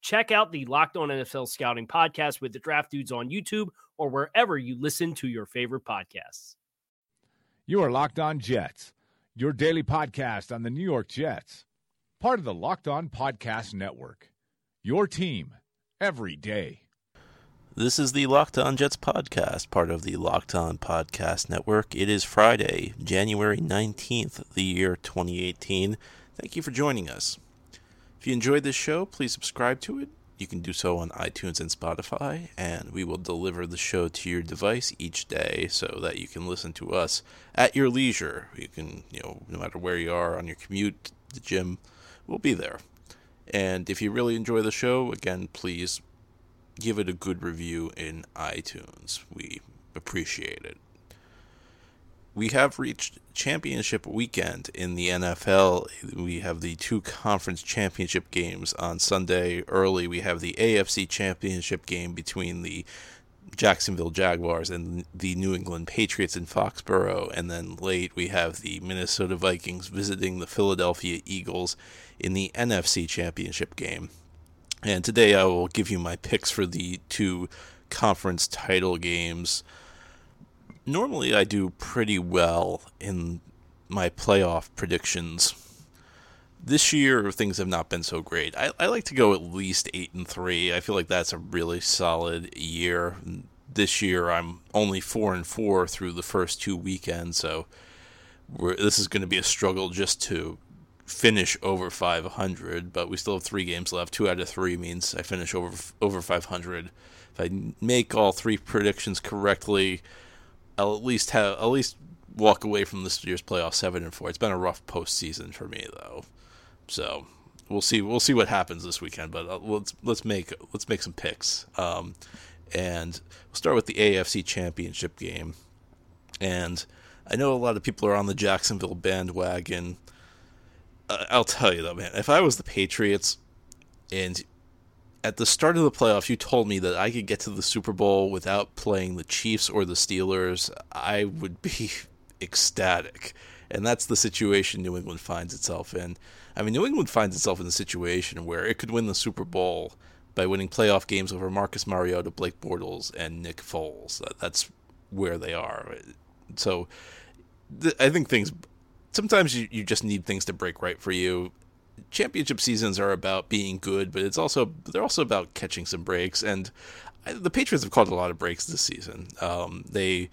Check out the Locked On NFL Scouting podcast with the Draft Dudes on YouTube or wherever you listen to your favorite podcasts. You are Locked On Jets, your daily podcast on the New York Jets, part of the Locked On Podcast Network. Your team every day. This is the Locked On Jets podcast, part of the Locked On Podcast Network. It is Friday, January 19th, the year 2018. Thank you for joining us. If you enjoyed this show, please subscribe to it. You can do so on iTunes and Spotify, and we will deliver the show to your device each day so that you can listen to us at your leisure. You can, you know, no matter where you are on your commute, the gym, we'll be there. And if you really enjoy the show, again, please give it a good review in iTunes. We appreciate it we have reached championship weekend in the NFL. We have the two conference championship games on Sunday early. We have the AFC championship game between the Jacksonville Jaguars and the New England Patriots in Foxborough. And then late, we have the Minnesota Vikings visiting the Philadelphia Eagles in the NFC championship game. And today, I will give you my picks for the two conference title games normally I do pretty well in my playoff predictions. This year things have not been so great. I, I like to go at least eight and three. I feel like that's a really solid year. This year I'm only four and four through the first two weekends, so this is going to be a struggle just to finish over 500. But we still have three games left. Two out of three means I finish over over 500. If I make all three predictions correctly, I'll at least have at least walk away from this year's playoff seven and four. It's been a rough postseason for me though, so we'll see. We'll see what happens this weekend. But uh, let's let's make let's make some picks. Um, and we'll start with the AFC Championship game. And I know a lot of people are on the Jacksonville bandwagon. Uh, I'll tell you though, man, if I was the Patriots and at the start of the playoffs, you told me that I could get to the Super Bowl without playing the Chiefs or the Steelers. I would be ecstatic. And that's the situation New England finds itself in. I mean, New England finds itself in a situation where it could win the Super Bowl by winning playoff games over Marcus Mariota, Blake Bortles, and Nick Foles. That's where they are. So th- I think things. Sometimes you, you just need things to break right for you championship seasons are about being good, but it's also they're also about catching some breaks. And the Patriots have caught a lot of breaks this season. Um, they,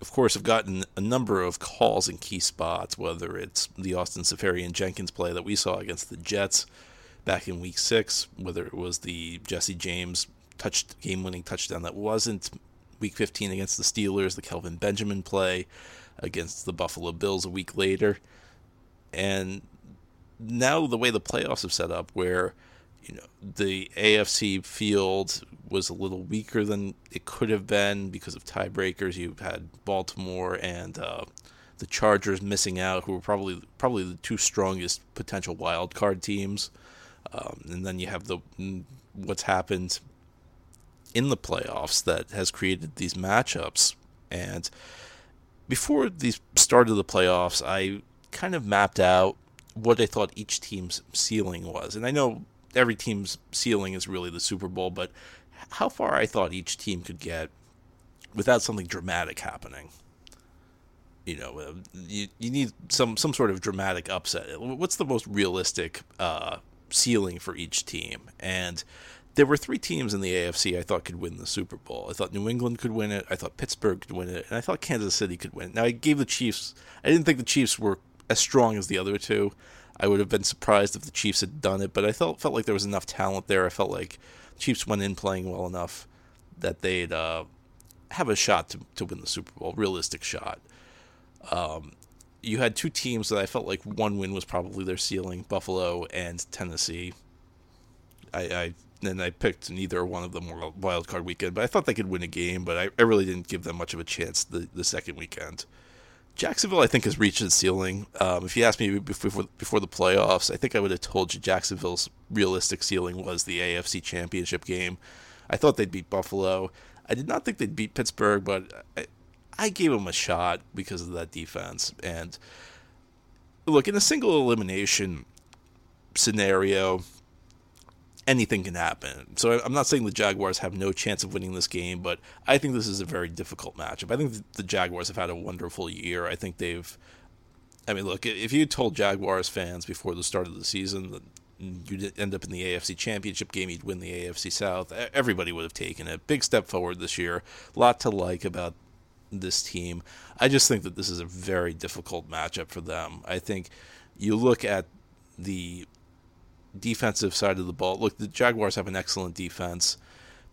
of course, have gotten a number of calls in key spots, whether it's the Austin Seferian-Jenkins play that we saw against the Jets back in Week Six, whether it was the Jesse James touched game-winning touchdown that wasn't Week 15 against the Steelers, the Kelvin Benjamin play against the Buffalo Bills a week later. And now the way the playoffs have set up, where you know the AFC field was a little weaker than it could have been because of tiebreakers. You've had Baltimore and uh, the Chargers missing out, who were probably probably the two strongest potential wild card teams. Um, and then you have the what's happened in the playoffs that has created these matchups. And before the start of the playoffs, I kind of mapped out what I thought each team's ceiling was. And I know every team's ceiling is really the Super Bowl, but how far I thought each team could get without something dramatic happening. You know, uh, you, you need some some sort of dramatic upset. What's the most realistic uh, ceiling for each team? And there were three teams in the AFC I thought could win the Super Bowl. I thought New England could win it. I thought Pittsburgh could win it, and I thought Kansas City could win. It. Now I gave the Chiefs. I didn't think the Chiefs were as strong as the other two. I would have been surprised if the Chiefs had done it, but I felt felt like there was enough talent there. I felt like Chiefs went in playing well enough that they'd uh, have a shot to, to win the Super Bowl, realistic shot. Um, you had two teams that I felt like one win was probably their ceiling, Buffalo and Tennessee. I, I and I picked neither one of them wild card weekend, but I thought they could win a game, but I, I really didn't give them much of a chance the, the second weekend. Jacksonville, I think, has reached its ceiling. Um, if you asked me before before the playoffs, I think I would have told you Jacksonville's realistic ceiling was the AFC Championship game. I thought they'd beat Buffalo. I did not think they'd beat Pittsburgh, but I, I gave them a shot because of that defense. And look, in a single elimination scenario, anything can happen. So I'm not saying the Jaguars have no chance of winning this game, but I think this is a very difficult matchup. I think the Jaguars have had a wonderful year. I think they've. I mean, look, if you told Jaguars fans before the start of the season that you'd end up in the AFC Championship game, you'd win the AFC South, everybody would have taken it. Big step forward this year. A lot to like about this team. I just think that this is a very difficult matchup for them. I think you look at the defensive side of the ball. Look, the Jaguars have an excellent defense,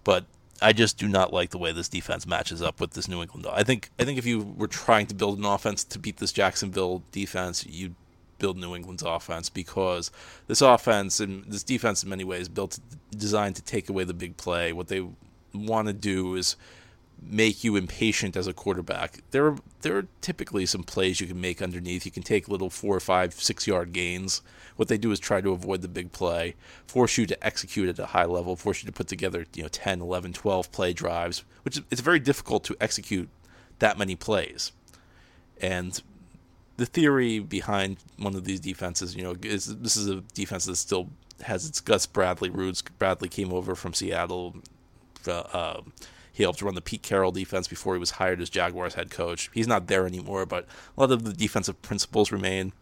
but I just do not like the way this defense matches up with this New England. I think I think if you were trying to build an offense to beat this Jacksonville defense, you'd build New England's offense because this offense and this defense in many ways built designed to take away the big play. What they want to do is make you impatient as a quarterback. There are there are typically some plays you can make underneath. You can take little four or five, six yard gains. What they do is try to avoid the big play, force you to execute at a high level, force you to put together, you know, 10, 11, 12 play drives, which is, it's very difficult to execute that many plays. And the theory behind one of these defenses, you know, is this is a defense that still has its Gus Bradley roots. Bradley came over from Seattle. Uh, uh, he helped run the Pete Carroll defense before he was hired as Jaguars head coach. He's not there anymore, but a lot of the defensive principles remain.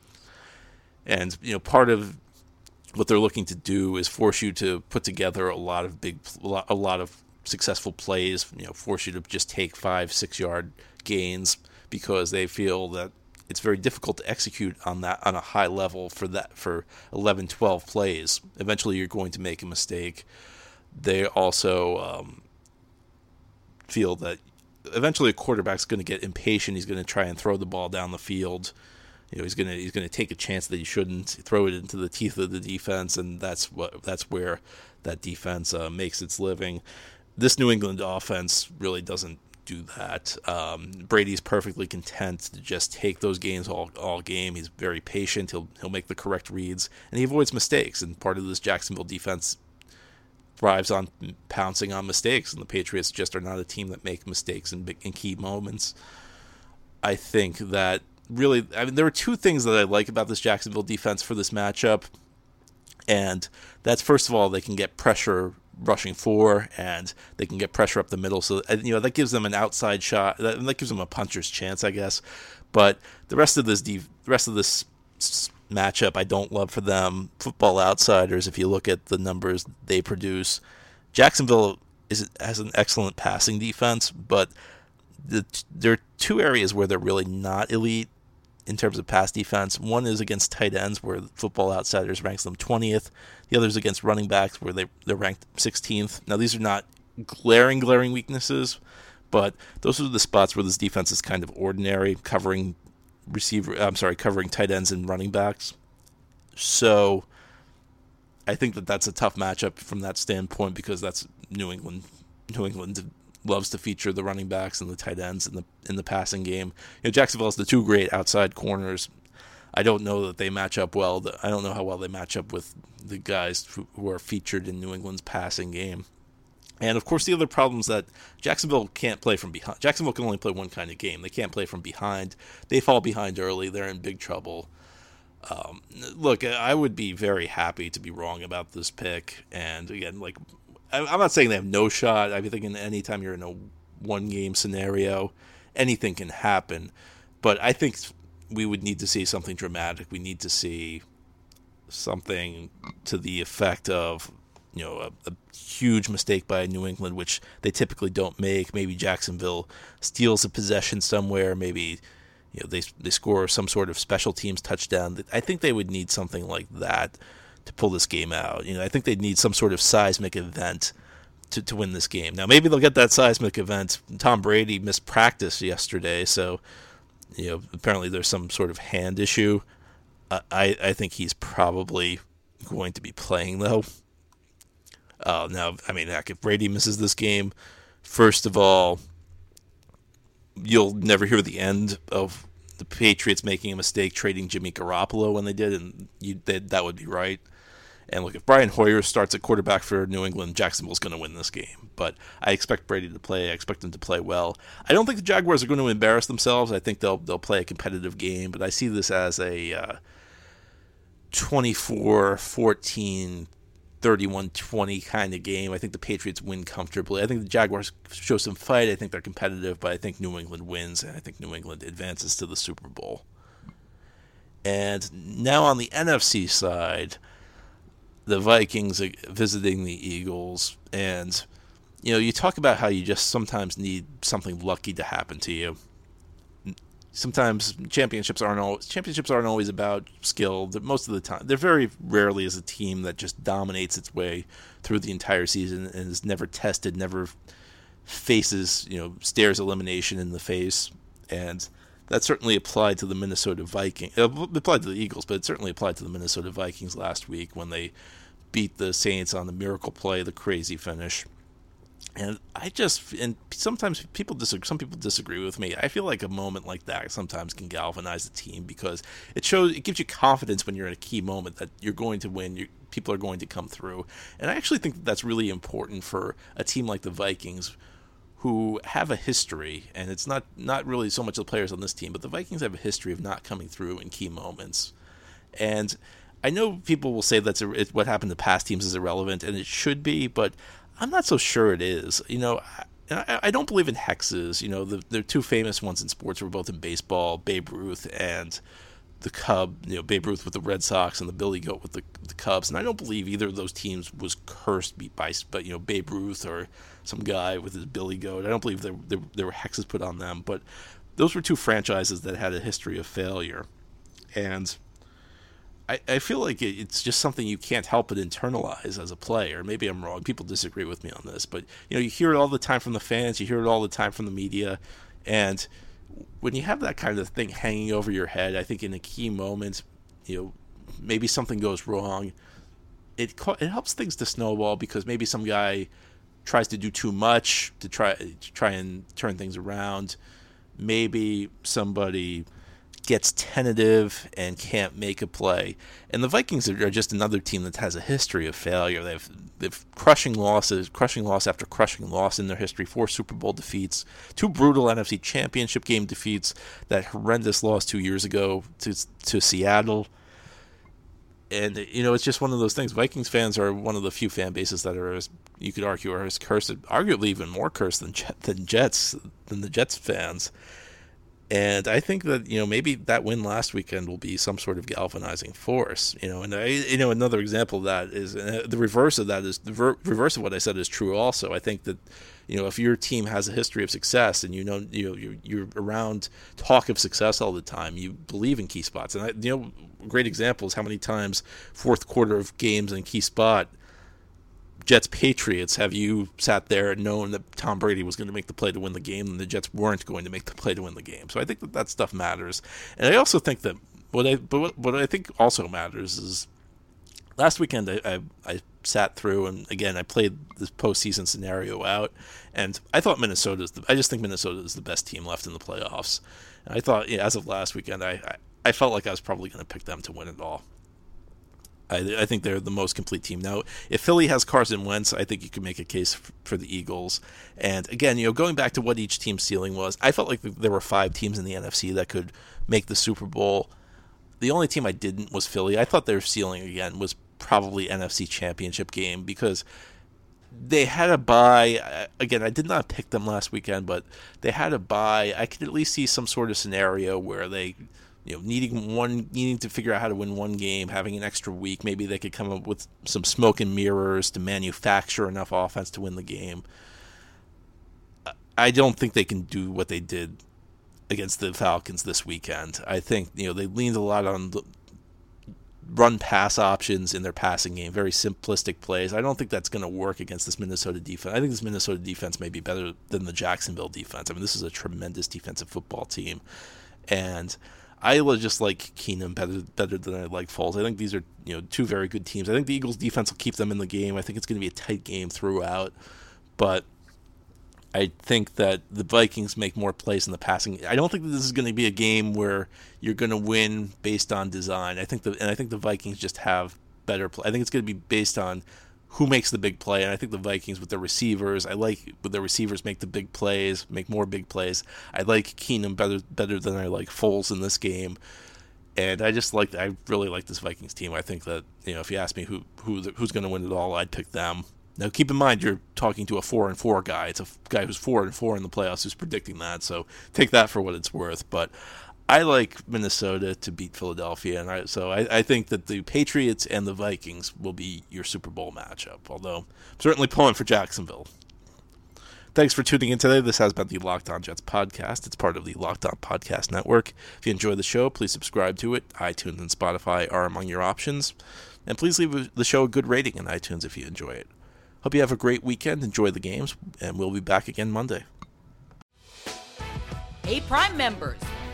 And you know, part of what they're looking to do is force you to put together a lot of big, a lot, of successful plays. You know, force you to just take five, six yard gains because they feel that it's very difficult to execute on that on a high level for that for 11 12 plays eventually you're going to make a mistake they also um, feel that eventually a quarterback's going to get impatient. He's going to try and throw the ball down the field. You know, he's going to he's going to take a chance that he shouldn't, throw it into the teeth of the defense, and that's what that's where that defense uh, makes its living. This New England offense really doesn't do that. Um, Brady's perfectly content to just take those games all all game. He's very patient. He'll he'll make the correct reads, and he avoids mistakes. And part of this Jacksonville defense thrives on pouncing on mistakes, and the Patriots just are not a team that make mistakes in, in key moments. I think that really, I mean, there are two things that I like about this Jacksonville defense for this matchup, and that's first of all they can get pressure rushing four, and they can get pressure up the middle. So you know that gives them an outside shot. That, that gives them a puncher's chance, I guess. But the rest of this, the rest of this matchup I don't love for them. Football Outsiders, if you look at the numbers they produce, Jacksonville is has an excellent passing defense, but the, there are two areas where they're really not elite in terms of pass defense. One is against tight ends, where Football Outsiders ranks them 20th. The other is against running backs, where they they're ranked 16th. Now these are not glaring, glaring weaknesses, but those are the spots where this defense is kind of ordinary, covering receiver. I'm sorry, covering tight ends and running backs. So I think that that's a tough matchup from that standpoint because that's New England. New England loves to feature the running backs and the tight ends in the in the passing game. You know, Jacksonville has the two great outside corners. I don't know that they match up well. I don't know how well they match up with the guys who are featured in New England's passing game. And of course, the other problem is that Jacksonville can't play from behind. Jacksonville can only play one kind of game. They can't play from behind. They fall behind early. They're in big trouble. Um, look, I would be very happy to be wrong about this pick. And again, like, I'm not saying they have no shot. I'm thinking anytime you're in a one game scenario, anything can happen. But I think we would need to see something dramatic. We need to see something to the effect of you know a, a, huge mistake by New England, which they typically don't make. Maybe Jacksonville steals a possession somewhere. Maybe you know they they score some sort of special teams touchdown. I think they would need something like that to pull this game out. You know, I think they'd need some sort of seismic event to, to win this game. Now maybe they'll get that seismic event. Tom Brady missed practice yesterday, so you know apparently there's some sort of hand issue. I I think he's probably going to be playing though. Uh, now, I mean, heck, if Brady misses this game, first of all, you'll never hear the end of the Patriots making a mistake trading Jimmy Garoppolo when they did, and you, they, that would be right. And look, if Brian Hoyer starts at quarterback for New England, Jacksonville's going to win this game. But I expect Brady to play. I expect him to play well. I don't think the Jaguars are going to embarrass themselves. I think they'll they'll play a competitive game. But I see this as a uh, 24-14 31-20 kind of game. I think the Patriots win comfortably. I think the Jaguars show some fight. I think they're competitive, but I think New England wins, and I think New England advances to the Super Bowl. And now on the NFC side, the Vikings visiting the Eagles, and you know, you talk about how you just sometimes need something lucky to happen to you sometimes championships aren't always championships aren't always about skill. Most of the time, they're very rarely is a team that just dominates its way through the entire season and is never tested, never faces you know stares elimination in the face, and that certainly applied to the Minnesota Vikings. Uh, it applied to the Eagles, but it certainly applied to the Minnesota Vikings last week when they beat the Saints on the miracle play, the crazy finish. And I just and sometimes people disagree. Some people disagree with me. I feel like a moment like that sometimes can galvanize the team because it shows it gives you confidence when you're in a key moment that you're going to win. You, people are going to come through, and I actually think that that's really important for a team like the Vikings, who have a history. And it's not not really so much the players on this team, but the Vikings have a history of not coming through in key moments. And I know people will say that's what happened to past teams is irrelevant, and it should be, but I'm not so sure it is. You know, I, I don't believe in hexes. You know, the the two famous ones in sports were both in baseball, Babe Ruth and the Cub. You know, Babe Ruth with the Red Sox and the Billy Goat with the, the Cubs. And I don't believe either of those teams was cursed by, but you know, Babe Ruth or some guy with his Billy Goat. I don't believe there, there, there were hexes put on them. But those were two franchises that had a history of failure, and I, I feel like it's just something you can't help but internalize as a player. Maybe I'm wrong. People disagree with me on this, but you know, you hear it all the time from the fans. You hear it all the time from the media, and when you have that kind of thing hanging over your head, I think in a key moment, you know, maybe something goes wrong. It it helps things to snowball because maybe some guy tries to do too much to try to try and turn things around. Maybe somebody gets tentative and can't make a play. And the Vikings are just another team that has a history of failure. They've they've crushing losses, crushing loss after crushing loss in their history. Four Super Bowl defeats, two brutal NFC Championship game defeats, that horrendous loss two years ago to to Seattle. And you know, it's just one of those things. Vikings fans are one of the few fan bases that are, as you could argue, are as cursed, arguably even more cursed than than Jets than the Jets fans and I think that you know maybe that win last weekend will be some sort of galvanizing force. You know, and I you know another example of that is uh, the reverse of that is the ver- reverse of what I said is true. Also, I think that you know if your team has a history of success and you know you know you're, you're around talk of success all the time, you believe in key spots. And I, you know, great example is how many times fourth quarter of games in key spot Jets Patriots, have you sat there and known that Tom Brady was going to make the play to win the game and the Jets weren't going to make the play to win the game? So I think that that stuff matters. And I also think that what I but what, I think also matters is last weekend I, I, I sat through and again I played this postseason scenario out and I thought Minnesota is the I just think Minnesota is the best team left in the playoffs. And I thought yeah, as of last weekend I, I I felt like I was probably going to pick them to win it all. I, I, think they're the most complete team. Now, if Philly has Carson Wentz, I think you can make a case f- for the Eagles. And again, you know, going back to what each team's ceiling was, I felt like there were five teams in the NFC that could make the Super Bowl. The only team I didn't was Philly. I thought their ceiling again was probably NFC Championship game because they had a buy. Again, I did not pick them last weekend, but they had a buy. I could at least see some sort of scenario where they, you know, needing one, needing to figure out how to win one game, having an extra week. Maybe they could come up with some smoke and mirrors to manufacture enough offense to win the game. I don't think they can do what they did against the Falcons this weekend. I think you know they leaned a lot on the run pass options in their passing game, very simplistic plays. I don't think that's going to work against this Minnesota defense. I think this Minnesota defense may be better than the Jacksonville defense. I mean, this is a tremendous defensive football team, and I just like Keenum better better than I like Foles. I think these are you know two very good teams. I think the Eagles defense will keep them in the game. I think it's going to be a tight game throughout, but I think that the Vikings make more plays in the passing. I don't think that this is going to be a game where you're going to win based on design. I think the and I think the Vikings just have better play. I think it's going to be based on who makes the big play. And I think the Vikings with their receivers, I like with their receivers make the big plays, make more big plays. I like Keenum better better than I like Foles in this game. And I just like I really like this Vikings team. I think that you know if you ask me who who who's going to win it all, I'd pick them. Now, keep in mind you're talking to a four and four guy. It's a guy who's four and four in the playoffs who's predicting that. So take that for what it's worth. But I like Minnesota to beat Philadelphia, and I, so I, I, think that the Patriots and the Vikings will be your Super Bowl matchup. Although I'm certainly pulling for Jacksonville. Thanks for tuning in today. This has been the Locked On Jets podcast. It's part of the Locked On Podcast Network. If you enjoy the show, please subscribe to it. iTunes and Spotify are among your options. And please leave the show a good rating in iTunes if you enjoy it. Hope you have a great weekend. Enjoy the games, and we'll be back again Monday. Hey, Prime members,